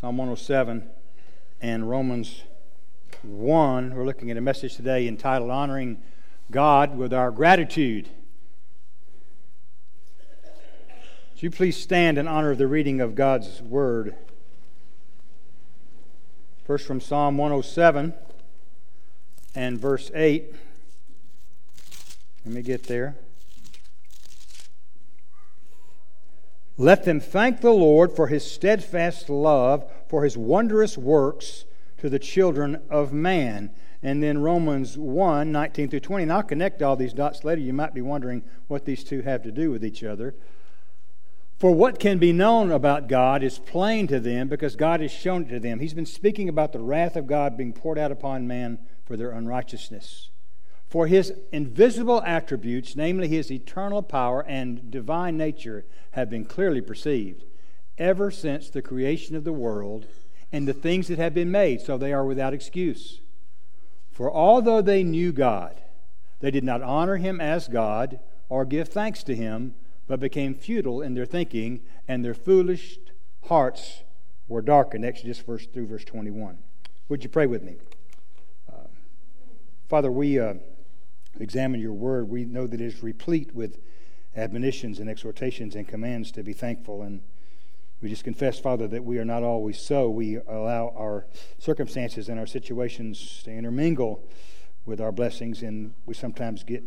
Psalm 107 and Romans 1. We're looking at a message today entitled Honoring God with Our Gratitude. Would you please stand in honor of the reading of God's Word? First from Psalm 107 and verse 8. Let me get there. Let them thank the Lord for his steadfast love, for his wondrous works to the children of man. And then Romans 1 19 through 20. And I'll connect all these dots later. You might be wondering what these two have to do with each other. For what can be known about God is plain to them because God has shown it to them. He's been speaking about the wrath of God being poured out upon man for their unrighteousness. For his invisible attributes, namely his eternal power and divine nature, have been clearly perceived ever since the creation of the world and the things that have been made, so they are without excuse. For although they knew God, they did not honor him as God or give thanks to him, but became futile in their thinking, and their foolish hearts were darkened. Exodus verse through verse 21. Would you pray with me? Uh, Father, we. Uh, examine your word, we know that it is replete with admonitions and exhortations and commands to be thankful. And we just confess, Father, that we are not always so. We allow our circumstances and our situations to intermingle with our blessings, and we sometimes get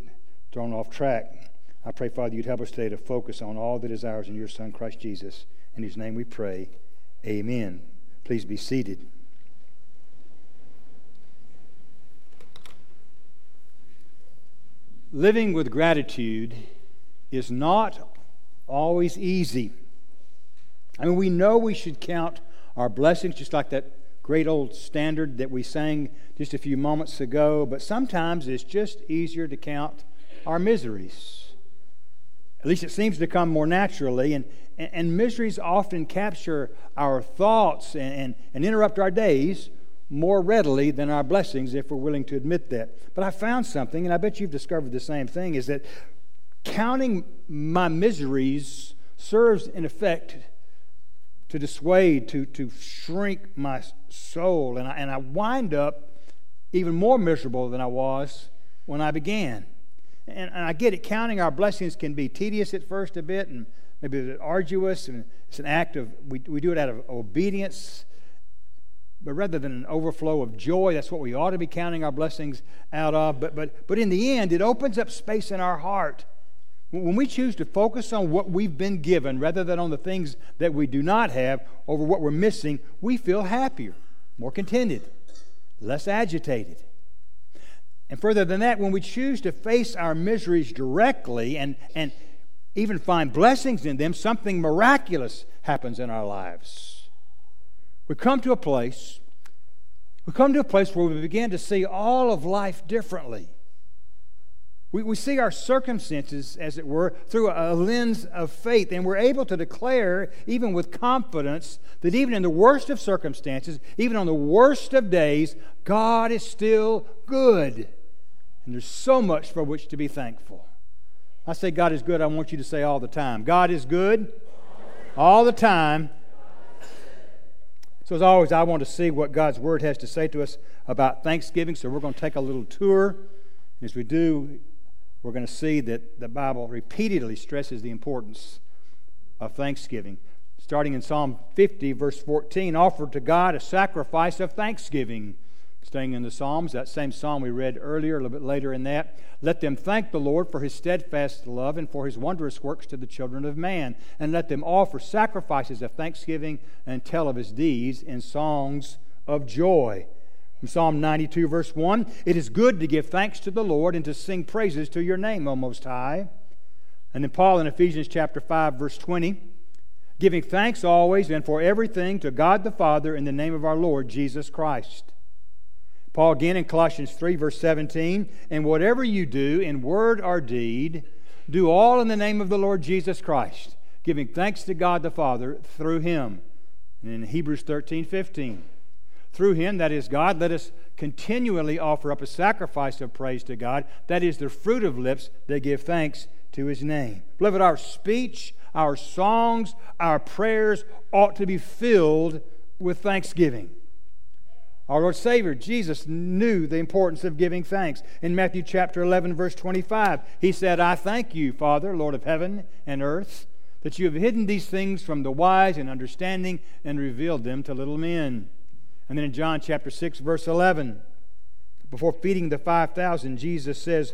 thrown off track. I pray, Father, you'd help us today to focus on all that is ours in your Son, Christ Jesus. In his name we pray. Amen. Please be seated. Living with gratitude is not always easy. I mean, we know we should count our blessings, just like that great old standard that we sang just a few moments ago, but sometimes it's just easier to count our miseries. At least it seems to come more naturally, and, and, miseries often capture our thoughts and, and, and interrupt our days more readily than our blessings if we're willing to admit that. But I found something, and I bet you've discovered the same thing, is that counting my miseries serves in effect to dissuade, to, to shrink my soul. And I, and I wind up even more miserable than I was when I began. And, and I get it, counting our blessings can be tedious at first a bit and maybe it's arduous, and it's an act of, we, we do it out of obedience but rather than an overflow of joy, that's what we ought to be counting our blessings out of. But, but, but in the end, it opens up space in our heart. When we choose to focus on what we've been given rather than on the things that we do not have over what we're missing, we feel happier, more contented, less agitated. And further than that, when we choose to face our miseries directly and, and even find blessings in them, something miraculous happens in our lives we come to a place, we come to a place where we begin to see all of life differently. We, we see our circumstances, as it were, through a, a lens of faith, and we're able to declare, even with confidence, that even in the worst of circumstances, even on the worst of days, God is still good. And there's so much for which to be thankful. I say God is good, I want you to say all the time. God is good all the time, so, as always, I want to see what God's Word has to say to us about Thanksgiving. So, we're going to take a little tour. And As we do, we're going to see that the Bible repeatedly stresses the importance of thanksgiving. Starting in Psalm 50, verse 14 offer to God a sacrifice of thanksgiving. Staying in the Psalms, that same psalm we read earlier, a little bit later in that. Let them thank the Lord for his steadfast love and for his wondrous works to the children of man. And let them offer sacrifices of thanksgiving and tell of his deeds in songs of joy. From Psalm 92, verse 1 It is good to give thanks to the Lord and to sing praises to your name, O Most High. And then Paul in Ephesians chapter 5, verse 20 giving thanks always and for everything to God the Father in the name of our Lord Jesus Christ Paul again in Colossians 3, verse 17, and whatever you do in word or deed, do all in the name of the Lord Jesus Christ, giving thanks to God the Father through him. And in Hebrews 13, 15, through him, that is God, let us continually offer up a sacrifice of praise to God. That is the fruit of lips that give thanks to his name. Beloved, our speech, our songs, our prayers ought to be filled with thanksgiving. Our Lord Savior, Jesus, knew the importance of giving thanks. In Matthew chapter 11, verse 25, he said, I thank you, Father, Lord of heaven and earth, that you have hidden these things from the wise and understanding and revealed them to little men. And then in John chapter 6, verse 11, before feeding the 5,000, Jesus says,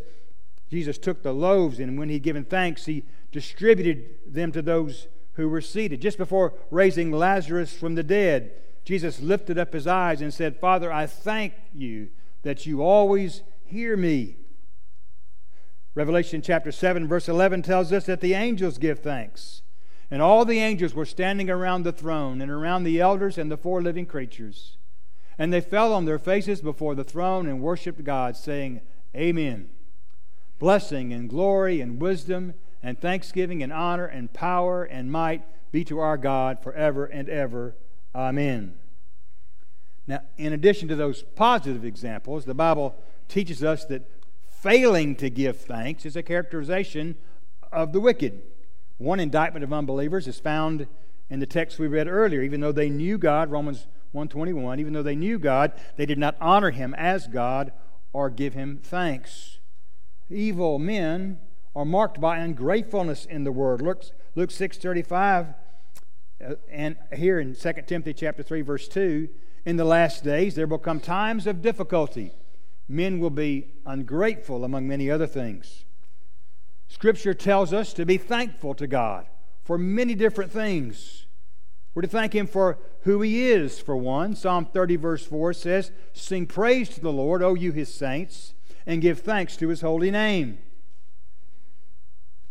Jesus took the loaves, and when he given thanks, he distributed them to those who were seated. Just before raising Lazarus from the dead, Jesus lifted up his eyes and said, Father, I thank you that you always hear me. Revelation chapter 7, verse 11 tells us that the angels give thanks. And all the angels were standing around the throne and around the elders and the four living creatures. And they fell on their faces before the throne and worshiped God, saying, Amen. Blessing and glory and wisdom and thanksgiving and honor and power and might be to our God forever and ever. Amen. Now, in addition to those positive examples, the Bible teaches us that failing to give thanks is a characterization of the wicked. One indictment of unbelievers is found in the text we read earlier. Even though they knew God, Romans 121, even though they knew God, they did not honor him as God or give him thanks. Evil men are marked by ungratefulness in the word. Luke, Luke 6:35 uh, Uh, and here in 2 Timothy chapter 3 verse 2, in the last days there will come times of difficulty. Men will be ungrateful among many other things. Scripture tells us to be thankful to God for many different things. We're to thank Him for who He is, for one. Psalm 30, verse 4 says, Sing praise to the Lord, O you His saints, and give thanks to His holy name.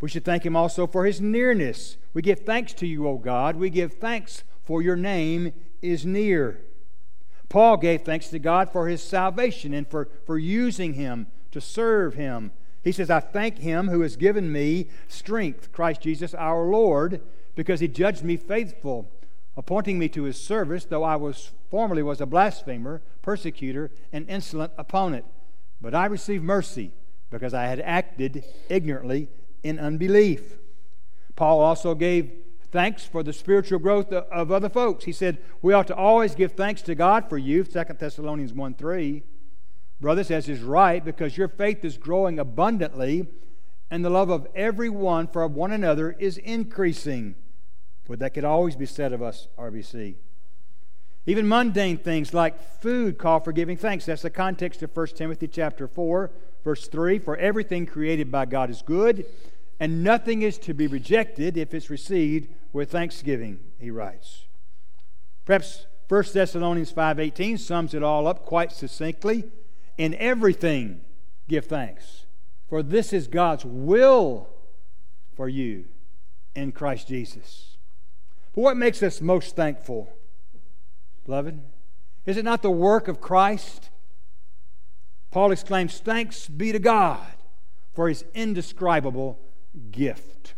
We should thank Him also for His nearness. We give thanks to you, O God. We give thanks for your name is near. Paul gave thanks to God for his salvation and for, for using him to serve him. He says, I thank him who has given me strength, Christ Jesus our Lord, because he judged me faithful, appointing me to his service, though I was formerly was a blasphemer, persecutor, and insolent opponent. But I received mercy because I had acted ignorantly in unbelief. Paul also gave thanks for the spiritual growth of other folks. He said, We ought to always give thanks to God for you, 2 Thessalonians 1 3. Brothers, as is right, because your faith is growing abundantly, and the love of everyone for one another is increasing. But that could always be said of us, RBC. Even mundane things like food call for giving thanks. That's the context of 1 Timothy chapter 4, verse 3. For everything created by God is good and nothing is to be rejected if it's received with thanksgiving, he writes. Perhaps 1 Thessalonians 5:18 sums it all up quite succinctly. In everything give thanks, for this is God's will for you in Christ Jesus. But what makes us most thankful, beloved? Is it not the work of Christ? Paul exclaims, Thanks be to God for his indescribable gift.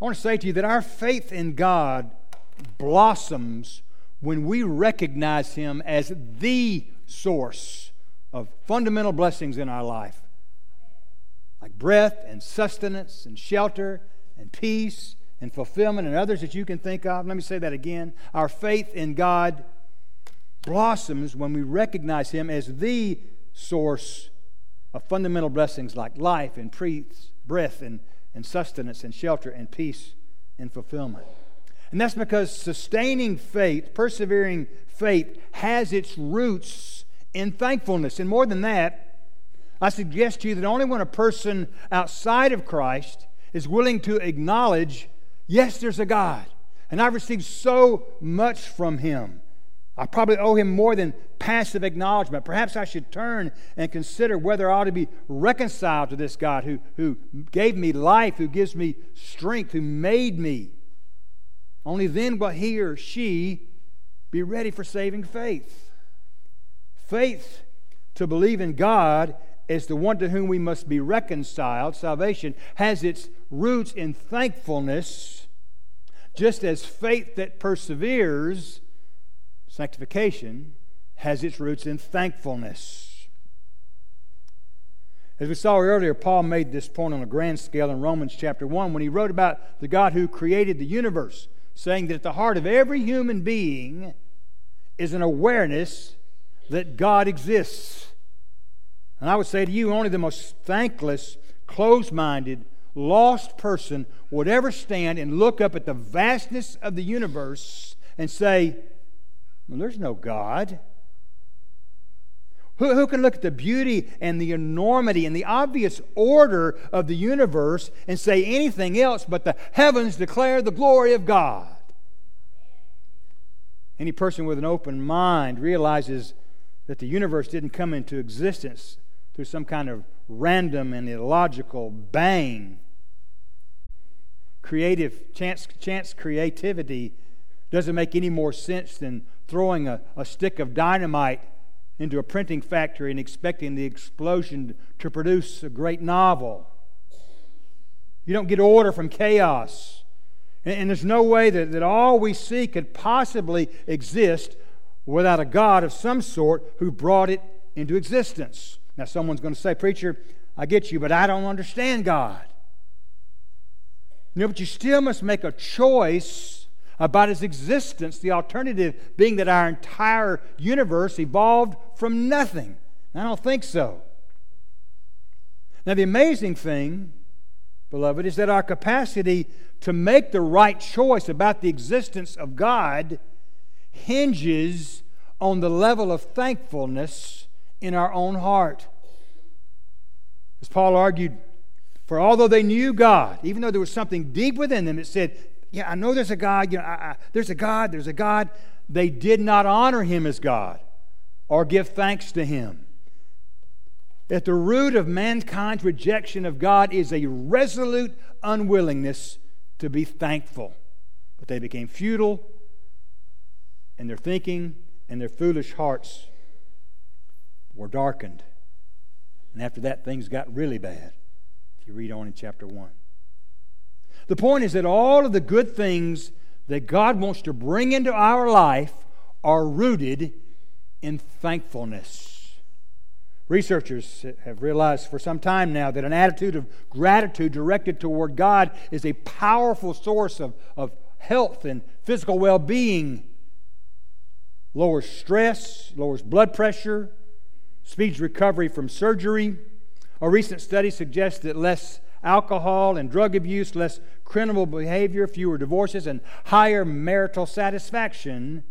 I want to say to you that our faith in God blossoms when we recognize Him as the source of fundamental blessings in our life, like breath and sustenance and shelter and peace and fulfillment and others that you can think of. Let me say that again. Our faith in God blossoms when we recognize Him as the source of fundamental blessings like life and breath and, and sustenance and shelter and peace and fulfillment. And that's because sustaining faith, persevering faith, has its roots in thankfulness. And more than that, I suggest to you that only when a person outside of Christ is willing to acknowledge, yes, there's a God, and I've received so much from Him I probably owe him more than passive acknowledgement. Perhaps I should turn and consider whether I ought to be reconciled to this God who, who gave me life, who gives me strength, who made me. Only then will he or she be ready for saving faith. Faith to believe in God is the one to whom we must be reconciled. Salvation has its roots in thankfulness, just as faith that perseveres Sanctification has its roots in thankfulness. As we saw earlier, Paul made this point on a grand scale in Romans chapter 1 when he wrote about the God who created the universe saying that at the heart of every human being is an awareness that God exists. And I would say to you, only the most thankless, closed minded, lost person would ever stand and look up at the vastness of the universe and say, well, There's no God. Who, who can look at the beauty and the enormity and the obvious order of the universe and say anything else but the heavens declare the glory of God? Any person with an open mind realizes that the universe didn't come into existence through some kind of random and illogical bang. Creative, chance, chance creativity doesn't make any more sense than throwing a, a stick of dynamite into a printing factory and expecting the explosion to produce a great novel. You don't get order from chaos. And, and there's no way that, that all we see could possibly exist without a God of some sort who brought it into existence. Now, someone's going to say, Preacher, I get you, but I don't understand God. You know, but you still must make a choice about his existence, the alternative being that our entire universe evolved from nothing. I don't think so. Now, the amazing thing, beloved, is that our capacity to make the right choice about the existence of God hinges on the level of thankfulness in our own heart. As Paul argued, for although they knew God, even though there was something deep within them that said, yeah, I know there's a God. You know, I, I, there's a God. There's a God. They did not honor him as God or give thanks to him. At the root of mankind's rejection of God is a resolute unwillingness to be thankful. But they became futile in their thinking, and their foolish hearts were darkened. And after that, things got really bad. If you read on in chapter 1. The point is that all of the good things that God wants to bring into our life are rooted in thankfulness. Researchers have realized for some time now that an attitude of gratitude directed toward God is a powerful source of, of health and physical well being. Lowers stress, lowers blood pressure, speeds recovery from surgery. A recent study suggests that less alcohol and drug abuse, less criminal behavior, fewer divorces, and higher marital satisfaction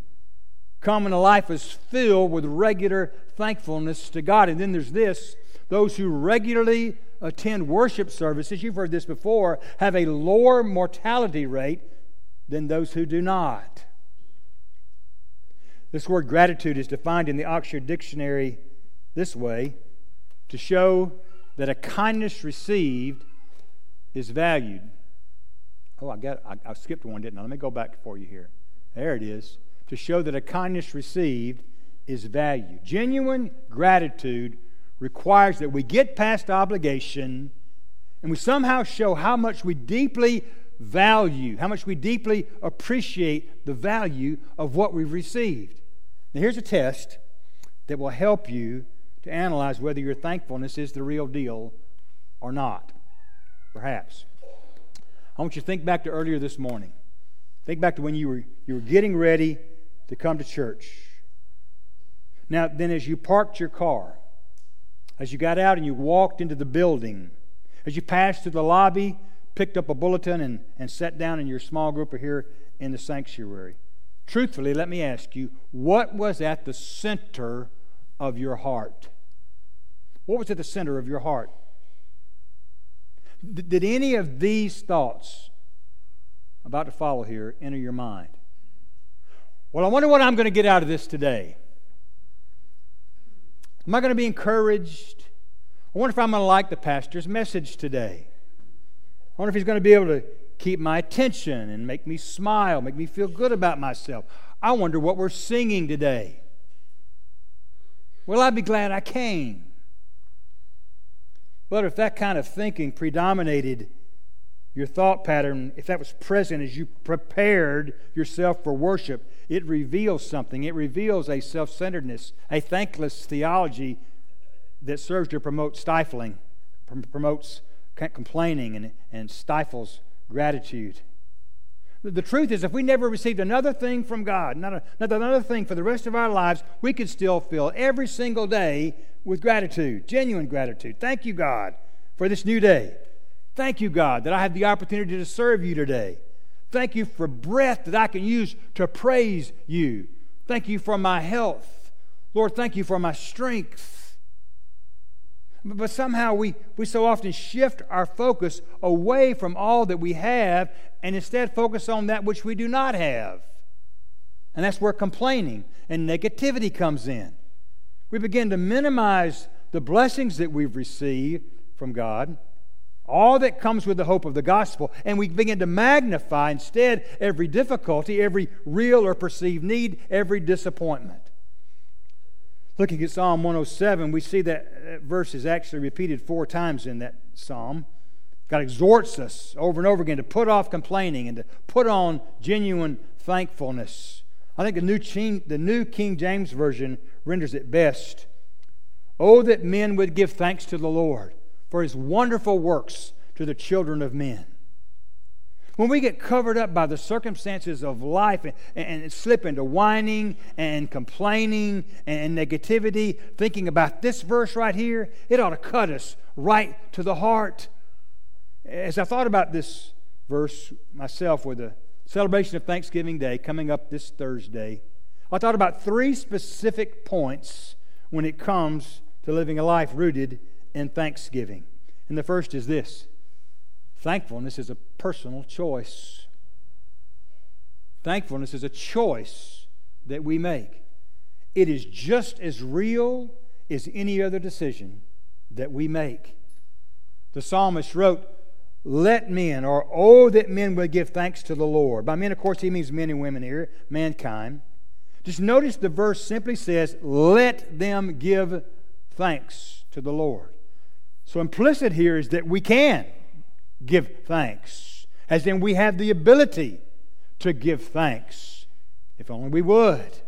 a life is filled with regular thankfulness to God. And then there's this those who regularly attend worship services, you've heard this before, have a lower mortality rate than those who do not. This word gratitude is defined in the Oxford Dictionary this way to show that a kindness received is valued. Oh, I got I, I skipped one, didn't I? Let me go back for you here. There it is. To show that a kindness received is valued. Genuine gratitude requires that we get past obligation and we somehow show how much we deeply value, how much we deeply appreciate the value of what we've received. Now, here's a test that will help you to analyze whether your thankfulness is the real deal or not. Perhaps. I want you to think back to earlier this morning. Think back to when you were, you were getting ready to come to church. Now, then, as you parked your car, as you got out and you walked into the building, as you passed through the lobby, picked up a bulletin, and, and sat down in your small group here in the sanctuary, truthfully, let me ask you, what was at the center of your heart? What was at the center of your heart? Did any of these thoughts about to follow here enter your mind? Well, I wonder what I'm going to get out of this today. Am I going to be encouraged? I wonder if I'm going to like the pastor's message today. I wonder if he's going to be able to keep my attention and make me smile, make me feel good about myself. I wonder what we're singing today. Will I be glad I came? But if that kind of thinking predominated your thought pattern, if that was present as you prepared yourself for worship, it reveals something. It reveals a self centeredness, a thankless theology that serves to promote stifling, promotes complaining, and, and stifles gratitude. The truth is, if we never received another thing from God, not, another thing for the rest of our lives, we could still fill every single day with gratitude, genuine gratitude. Thank you, God, for this new day. Thank you, God, that I have the opportunity to serve you today. Thank you for breath that I can use to praise you. Thank you for my health. Lord, thank you for my strength. But somehow we, we so often shift our focus away from all that we have and instead focus on that which we do not have. And that's where complaining and negativity comes in. We begin to minimize the blessings that we've received from God, all that comes with the hope of the gospel, and we begin to magnify instead every difficulty, every real or perceived need, every disappointment. Looking at Psalm 107, we see that verse is actually repeated four times in that psalm. God exhorts us over and over again to put off complaining and to put on genuine thankfulness. I think the New, King, the New King James Version renders it best. Oh, that men would give thanks to the Lord for his wonderful works to the children of men. When we get covered up by the circumstances of life and, and slip into whining and complaining and negativity, thinking about this verse right here, it ought to cut us right to the heart. As I thought about this verse myself with the celebration of Thanksgiving Day coming up this Thursday, I thought about three specific points when it comes to living a life rooted in thanksgiving. And the first is this Thankfulness is a personal choice. Thankfulness is a choice that we make. It is just as real as any other decision that we make. The psalmist wrote, Let men, or oh, that men would give thanks to the Lord. By men, of course, he means men and women here, mankind. Just notice the verse simply says, Let them give thanks to the Lord. So implicit here is that we can give thanks, as in we have the ability to give thanks, if only we would.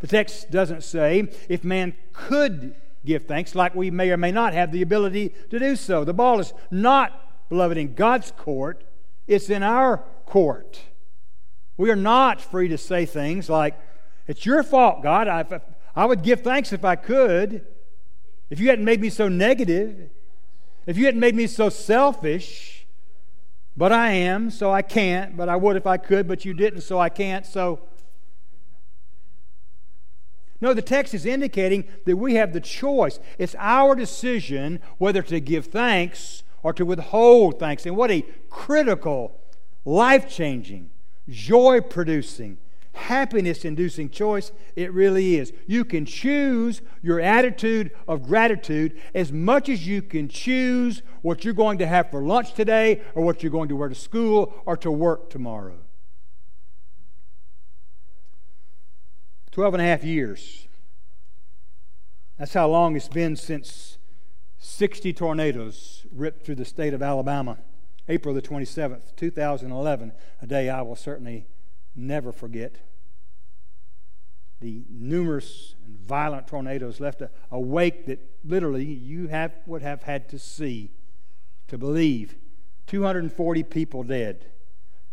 The text doesn't say if man could give thanks, like we may or may not have the ability to do so. The ball is not, beloved, in God's court, it's in our court. We are not free to say things like, It's your fault, God. I, I would give thanks if I could. If you hadn't made me so negative, if you hadn't made me so selfish, but I am, so I can't, but I would if I could, but you didn't, so I can't, so. No, the text is indicating that we have the choice. It's our decision whether to give thanks or to withhold thanks. And what a critical, life changing, joy producing, happiness inducing choice it really is. You can choose your attitude of gratitude as much as you can choose what you're going to have for lunch today or what you're going to wear to school or to work tomorrow. Twelve and a half years. That's how long it's been since 60 tornadoes ripped through the state of Alabama. April the 27th, 2011, a day I will certainly never forget. The numerous and violent tornadoes left a, a wake that literally you have, would have had to see to believe. 240 people dead,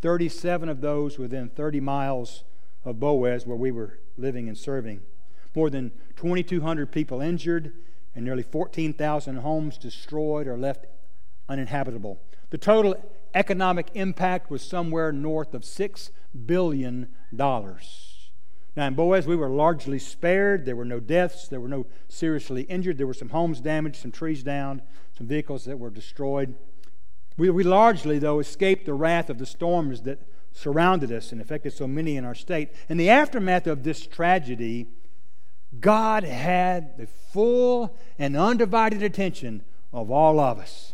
37 of those within 30 miles of Boaz, where we were living and serving. More than 2,200 people injured, and nearly 14,000 homes destroyed or left uninhabitable. The total economic impact was somewhere north of $6 billion. Now, in Boaz, we were largely spared. There were no deaths. There were no seriously injured. There were some homes damaged, some trees down, some vehicles that were destroyed. We, we largely, though, escaped the wrath of the storms that surrounded us and affected so many in our state. In the aftermath of this tragedy, God had the full and undivided attention of all of us.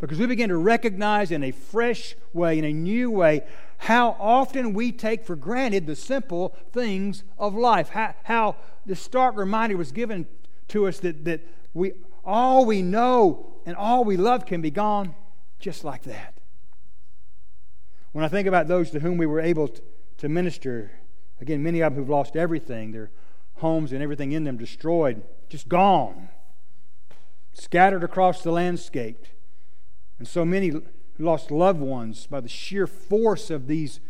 Because we begin to recognize in a fresh way, in a new way, how often we take for granted the simple things of life. How, how the stark reminder was given to us that, that we, all we know and all we love can be gone just like that. When I think about those to whom we were able to, to minister, again, many of them who've lost everything, their homes and everything in them destroyed, just gone, scattered across the landscape and so many lost loved ones by the sheer force of these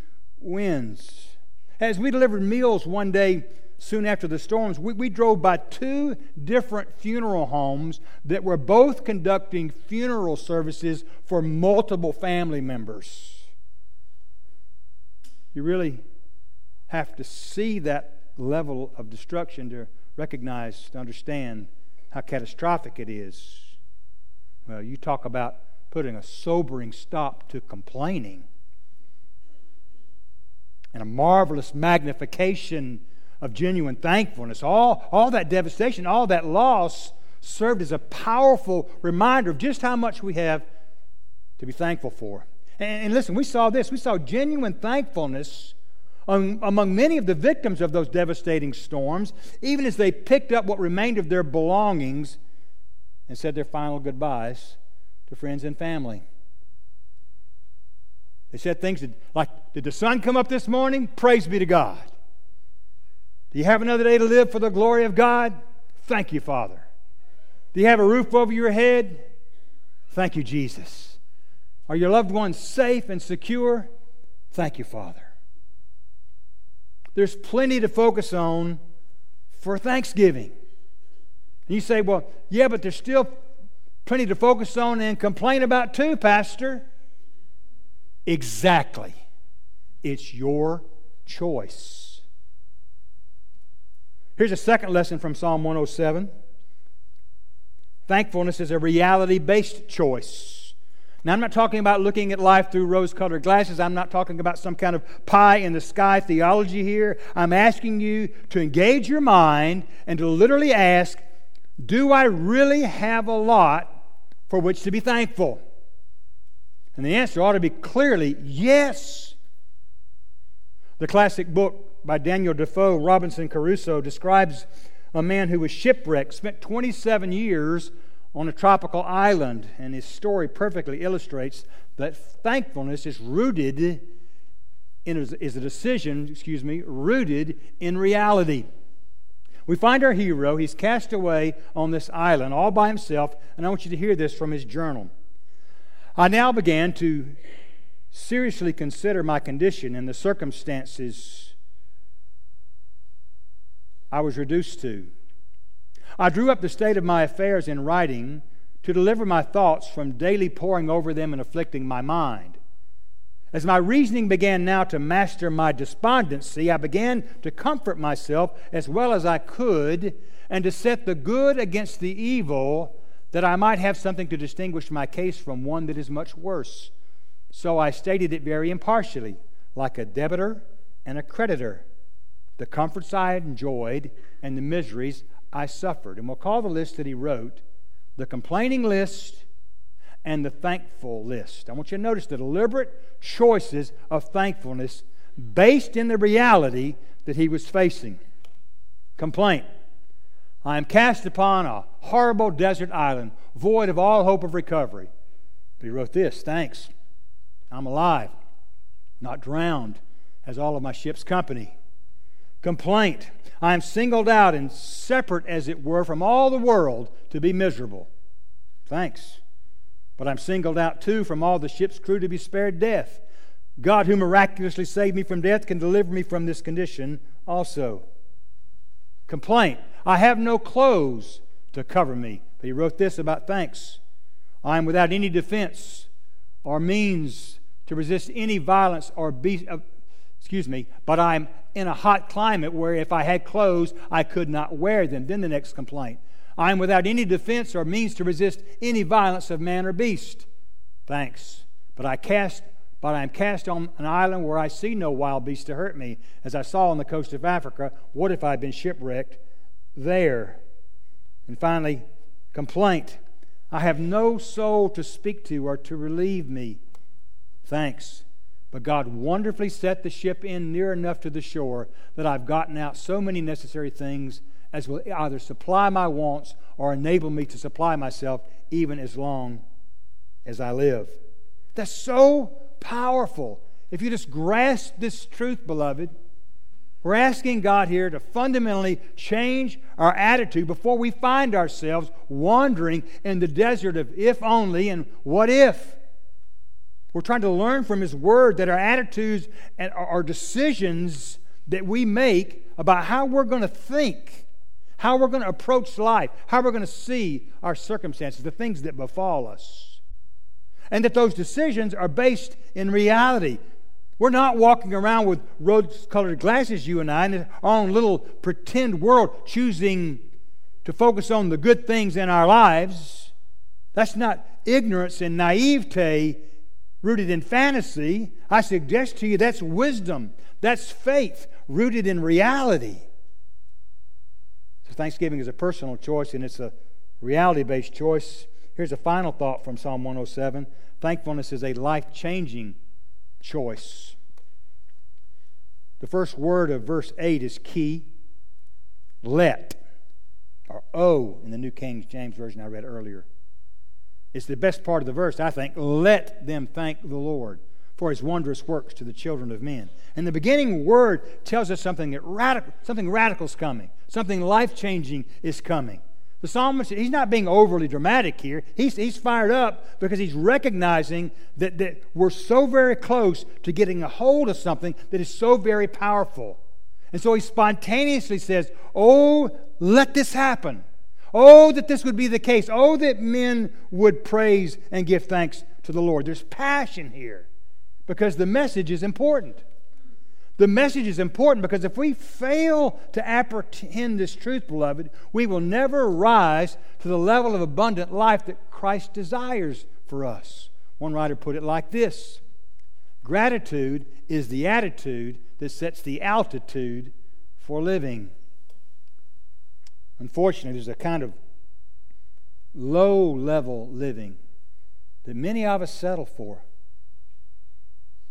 winds. As we delivered meals one day soon after the storms, we, we drove by two different funeral homes that were both conducting funeral services for multiple family members. You really have to see that level of destruction to recognize, to understand how catastrophic it is. Well, you talk about putting a sobering stop to complaining and a marvelous magnification of genuine thankfulness. All, all that devastation, all that loss served as a powerful reminder of just how much we have to be thankful for. And, and listen, we saw this. We saw genuine thankfulness um, among many of the victims of those devastating storms, even as they picked up what remained of their belongings and said their final goodbyes to friends and family. They said things like, Did the sun come up this morning? Praise be to God. Do you have another day to live for the glory of God? Thank you, Father. Do you have a roof over your head? Thank you, Jesus. Are your loved ones safe and secure? Thank you, Father. There's plenty to focus on for Thanksgiving. And you say, well, yeah, but there's still plenty to focus on and complain about too, Pastor. Exactly. It's your choice. Here's a second lesson from Psalm 107 Thankfulness is a reality based choice. Now, I'm not talking about looking at life through rose colored glasses. I'm not talking about some kind of pie in the sky theology here. I'm asking you to engage your mind and to literally ask Do I really have a lot for which to be thankful? And the answer ought to be clearly yes. The classic book by Daniel Defoe, Robinson Crusoe, describes a man who was shipwrecked, spent 27 years on a tropical island, and his story perfectly illustrates that thankfulness is rooted in is a decision, excuse me, rooted in reality. We find our hero, he's cast away on this island all by himself, and I want you to hear this from his journal. I now began to seriously consider my condition and the circumstances I was reduced to. I drew up the state of my affairs in writing to deliver my thoughts from daily poring over them and afflicting my mind. As my reasoning began now to master my despondency, I began to comfort myself as well as I could and to set the good against the evil that I might have something to distinguish my case from one that is much worse. So I stated it very impartially, like a debitor and a creditor, the comforts I enjoyed and the miseries I suffered. And we'll call the list that he wrote the complaining list and the thankful list. I want you to notice the deliberate choices of thankfulness based in the reality that he was facing. Complaint. I am cast upon a horrible desert island, void of all hope of recovery. But he wrote this Thanks. I'm alive, not drowned, as all of my ship's company. Complaint. I am singled out and separate, as it were, from all the world to be miserable. Thanks. But I'm singled out too from all the ship's crew to be spared death. God, who miraculously saved me from death, can deliver me from this condition also. Complaint. I have no clothes to cover me. But he wrote this about thanks. I am without any defense or means to resist any violence or be, uh, excuse me, but I'm in a hot climate where if I had clothes, I could not wear them. Then the next complaint. I am without any defense or means to resist any violence of man or beast. Thanks. But I cast but I am cast on an island where I see no wild beast to hurt me, as I saw on the coast of Africa. What if I had been shipwrecked there? And finally, complaint. I have no soul to speak to or to relieve me. Thanks. But God wonderfully set the ship in near enough to the shore that I've gotten out so many necessary things as will either supply my wants or enable me to supply myself even as long as I live. That's so powerful. If you just grasp this truth, beloved, we're asking God here to fundamentally change our attitude before we find ourselves wandering in the desert of if only and what if. We're trying to learn from His Word that our attitudes and our decisions that we make about how we're going to think, how we're going to approach life, how we're going to see our circumstances, the things that befall us. And that those decisions are based in reality. We're not walking around with rose colored glasses, you and I, in our own little pretend world, choosing to focus on the good things in our lives. That's not ignorance and naivete rooted in fantasy. I suggest to you that's wisdom, that's faith rooted in reality. Thanksgiving is a personal choice and it's a reality based choice. Here's a final thought from Psalm 107 thankfulness is a life changing choice. The first word of verse 8 is key let, or O in the New King James Version I read earlier. It's the best part of the verse, I think. Let them thank the Lord for his wondrous works to the children of men. And the beginning word tells us something that radical, something radical is coming, something life changing is coming. The psalmist, he's not being overly dramatic here. He's, he's fired up because he's recognizing that, that we're so very close to getting a hold of something that is so very powerful. And so he spontaneously says, Oh, let this happen. Oh, that this would be the case. Oh, that men would praise and give thanks to the Lord. There's passion here because the message is important. The message is important because if we fail to apprehend this truth, beloved, we will never rise to the level of abundant life that Christ desires for us. One writer put it like this Gratitude is the attitude that sets the altitude for living. Unfortunately, there's a kind of low level living that many of us settle for.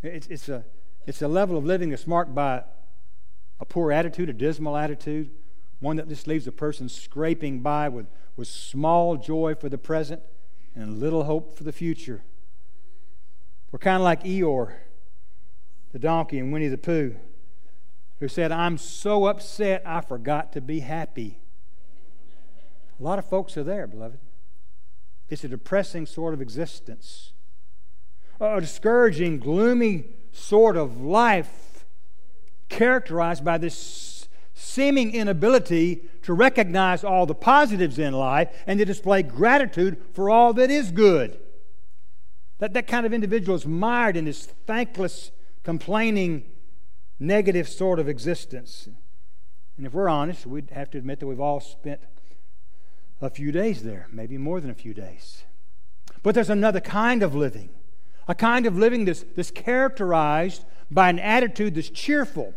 It's, it's a it's a level of living that's marked by a poor attitude, a dismal attitude, one that just leaves a person scraping by with, with small joy for the present and little hope for the future. We're kind of like Eeyore, the donkey in Winnie the Pooh, who said, I'm so upset I forgot to be happy. A lot of folks are there, beloved. It's a depressing sort of existence, a discouraging, gloomy sort of life characterized by this seeming inability to recognize all the positives in life and to display gratitude for all that is good. That, that kind of individual is mired in this thankless, complaining, negative sort of existence. And if we're honest, we'd have to admit that we've all spent a few days there, maybe more than a few days. But there's another kind of living a kind of living that's, that's characterized by an attitude that's cheerful,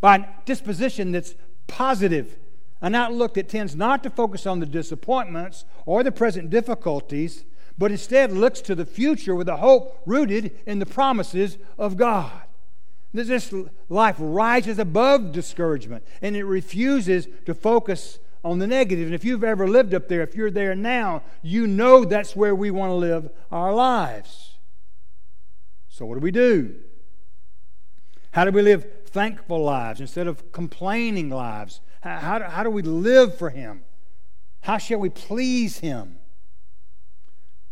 by a disposition that's positive, an outlook that tends not to focus on the disappointments or the present difficulties, but instead looks to the future with a hope rooted in the promises of God. This life rises above discouragement and it refuses to focus on the negative. And if you've ever lived up there, if you're there now, you know that's where we want to live our lives. So, what do we do? How do we live thankful lives instead of complaining lives? How, how, do, how do we live for Him? How shall we please Him?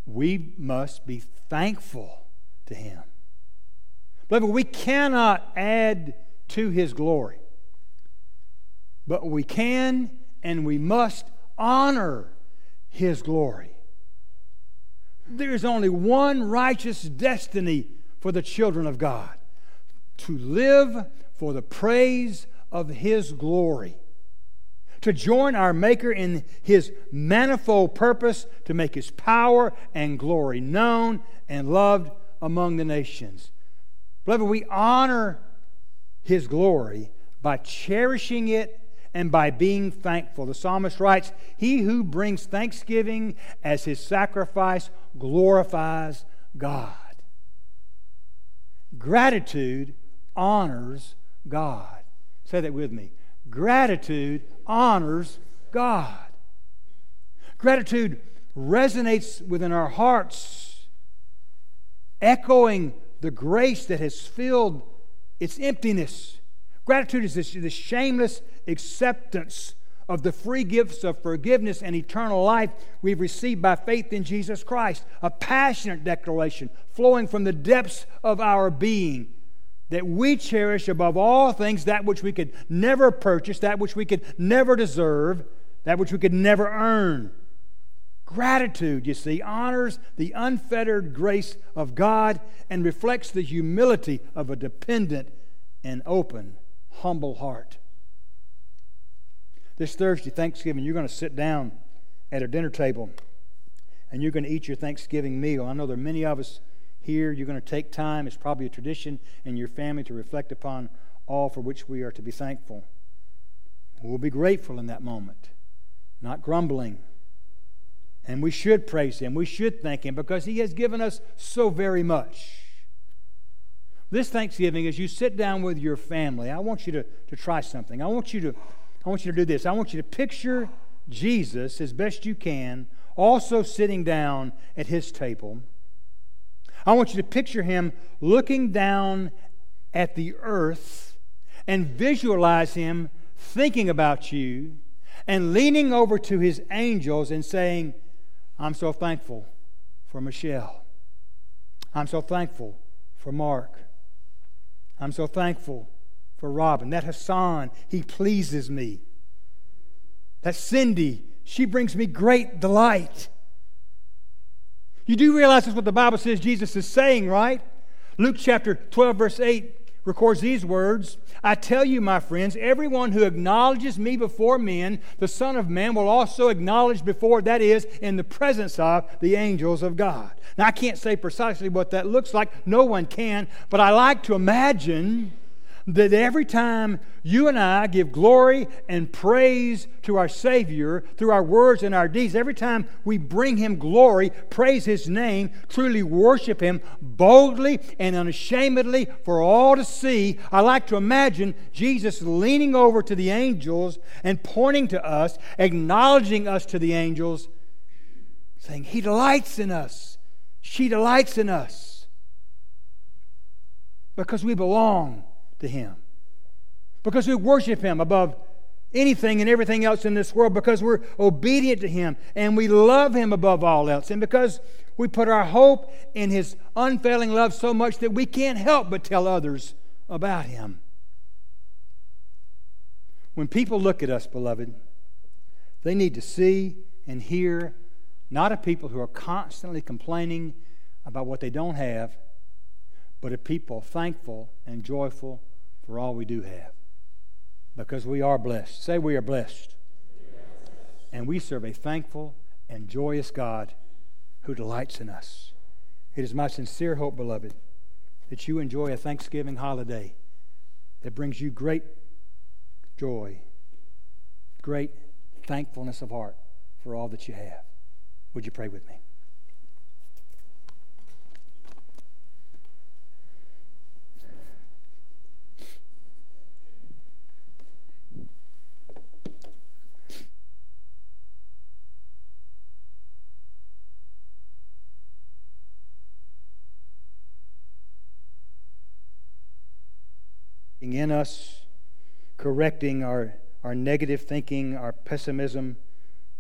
We must be thankful to Him. Beloved, we cannot add to His glory, but we can and we must honor His glory. There is only one righteous destiny for the children of God to live for the praise of His glory, to join our Maker in His manifold purpose to make His power and glory known and loved among the nations. Beloved, we honor His glory by cherishing it and by being thankful. The psalmist writes, He who brings thanksgiving as his sacrifice glorifies God. Gratitude honors God. Say that with me. Gratitude honors God. Gratitude resonates within our hearts, echoing the grace that has filled its emptiness. Gratitude is this, this shameless acceptance of the free gifts of forgiveness and eternal life we've received by faith in Jesus Christ. A passionate declaration flowing from the depths of our being that we cherish above all things that which we could never purchase, that which we could never deserve, that which we could never earn. Gratitude, you see, honors the unfettered grace of God and reflects the humility of a dependent and open, humble heart. This Thursday, Thanksgiving, you're going to sit down at a dinner table and you're going to eat your Thanksgiving meal. I know there are many of us here. You're going to take time, it's probably a tradition in your family to reflect upon all for which we are to be thankful. We'll be grateful in that moment, not grumbling. And we should praise Him. We should thank Him because He has given us so very much. This Thanksgiving, as you sit down with your family, I want you to, to try something. I want you to I want you to do this. I want you to picture Jesus as best you can, also sitting down at his table. I want you to picture him looking down at the earth and visualize him thinking about you and leaning over to his angels and saying, I'm so thankful for Michelle. I'm so thankful for Mark. I'm so thankful for Robin. That Hassan, he pleases me. That Cindy, she brings me great delight. You do realize that's what the Bible says Jesus is saying, right? Luke chapter 12, verse 8 records these words I tell you, my friends, everyone who acknowledges me before men, the Son of Man will also acknowledge before, that is, in the presence of the angels of God. Now, I can't say precisely what that looks like, no one can, but I like to imagine that every time you and I give glory and praise to our Savior through our words and our deeds, every time we bring Him glory, praise His name, truly worship Him boldly and unashamedly for all to see, I like to imagine Jesus leaning over to the angels and pointing to us, acknowledging us to the angels, saying, He delights in us. She delights in us because we belong to Him. Because we worship Him above anything and everything else in this world, because we're obedient to Him and we love Him above all else, and because we put our hope in His unfailing love so much that we can't help but tell others about Him. When people look at us, beloved, they need to see and hear not a people who are constantly complaining about what they don't have, but a people thankful and joyful for all we do have. Because we are blessed. Say we are blessed. And we serve a thankful and joyous God who delights in us. It is my sincere hope, beloved, that you enjoy a Thanksgiving holiday that brings you great joy, great thankfulness of heart for all that you have. Would you pray with me? In us, correcting our, our negative thinking, our pessimism.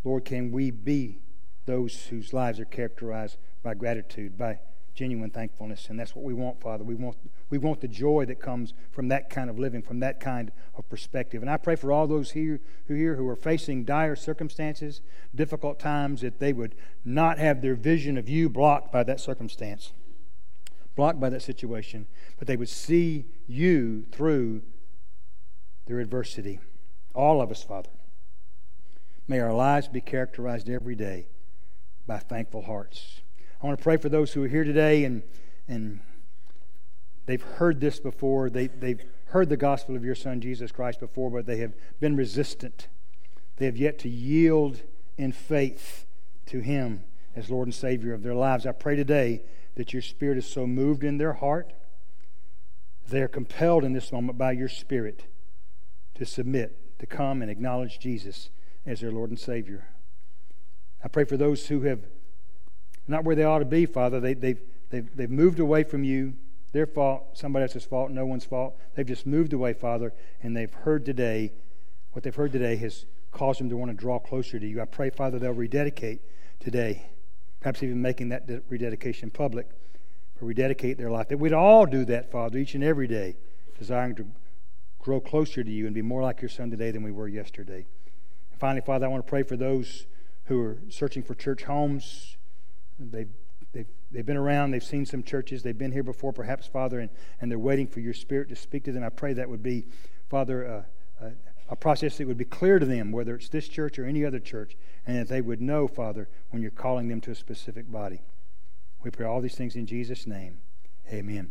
Lord, can we be those whose lives are characterized by gratitude, by genuine thankfulness? And that's what we want, Father. We want, we want the joy that comes from that kind of living, from that kind of perspective. And I pray for all those here who here who are facing dire circumstances, difficult times, that they would not have their vision of you blocked by that circumstance blocked by that situation, but they would see you through their adversity. All of us, Father. May our lives be characterized every day by thankful hearts. I want to pray for those who are here today and, and they've heard this before. They, they've heard the gospel of your Son, Jesus Christ, before, but they have been resistant. They have yet to yield in faith to Him as Lord and Savior of their lives. I pray today that your Spirit is so moved in their heart, they are compelled in this moment by your Spirit to submit, to come and acknowledge Jesus as their Lord and Savior. I pray for those who have not where they ought to be, Father. They, they've, they've, they've moved away from you. Their fault, somebody else's fault, no one's fault. They've just moved away, Father, and they've heard today, what they've heard today has caused them to want to draw closer to you. I pray, Father, they'll rededicate today, perhaps even making that rededication public, or rededicate their life. That we'd all do that, Father, each and every day, desiring to grow closer to you and be more like your Son today than we were yesterday. And finally, Father, I want to pray for those who are searching for church homes. They've, they've, they've been around, they've seen some churches, they've been here before, perhaps, Father, and, and they're waiting for your Spirit to speak to them. I pray that would be, Father, uh, uh, a process that would be clear to them, whether it's this church or any other church, and that they would know, Father, when you're calling them to a specific body. We pray all these things in Jesus' name. Amen.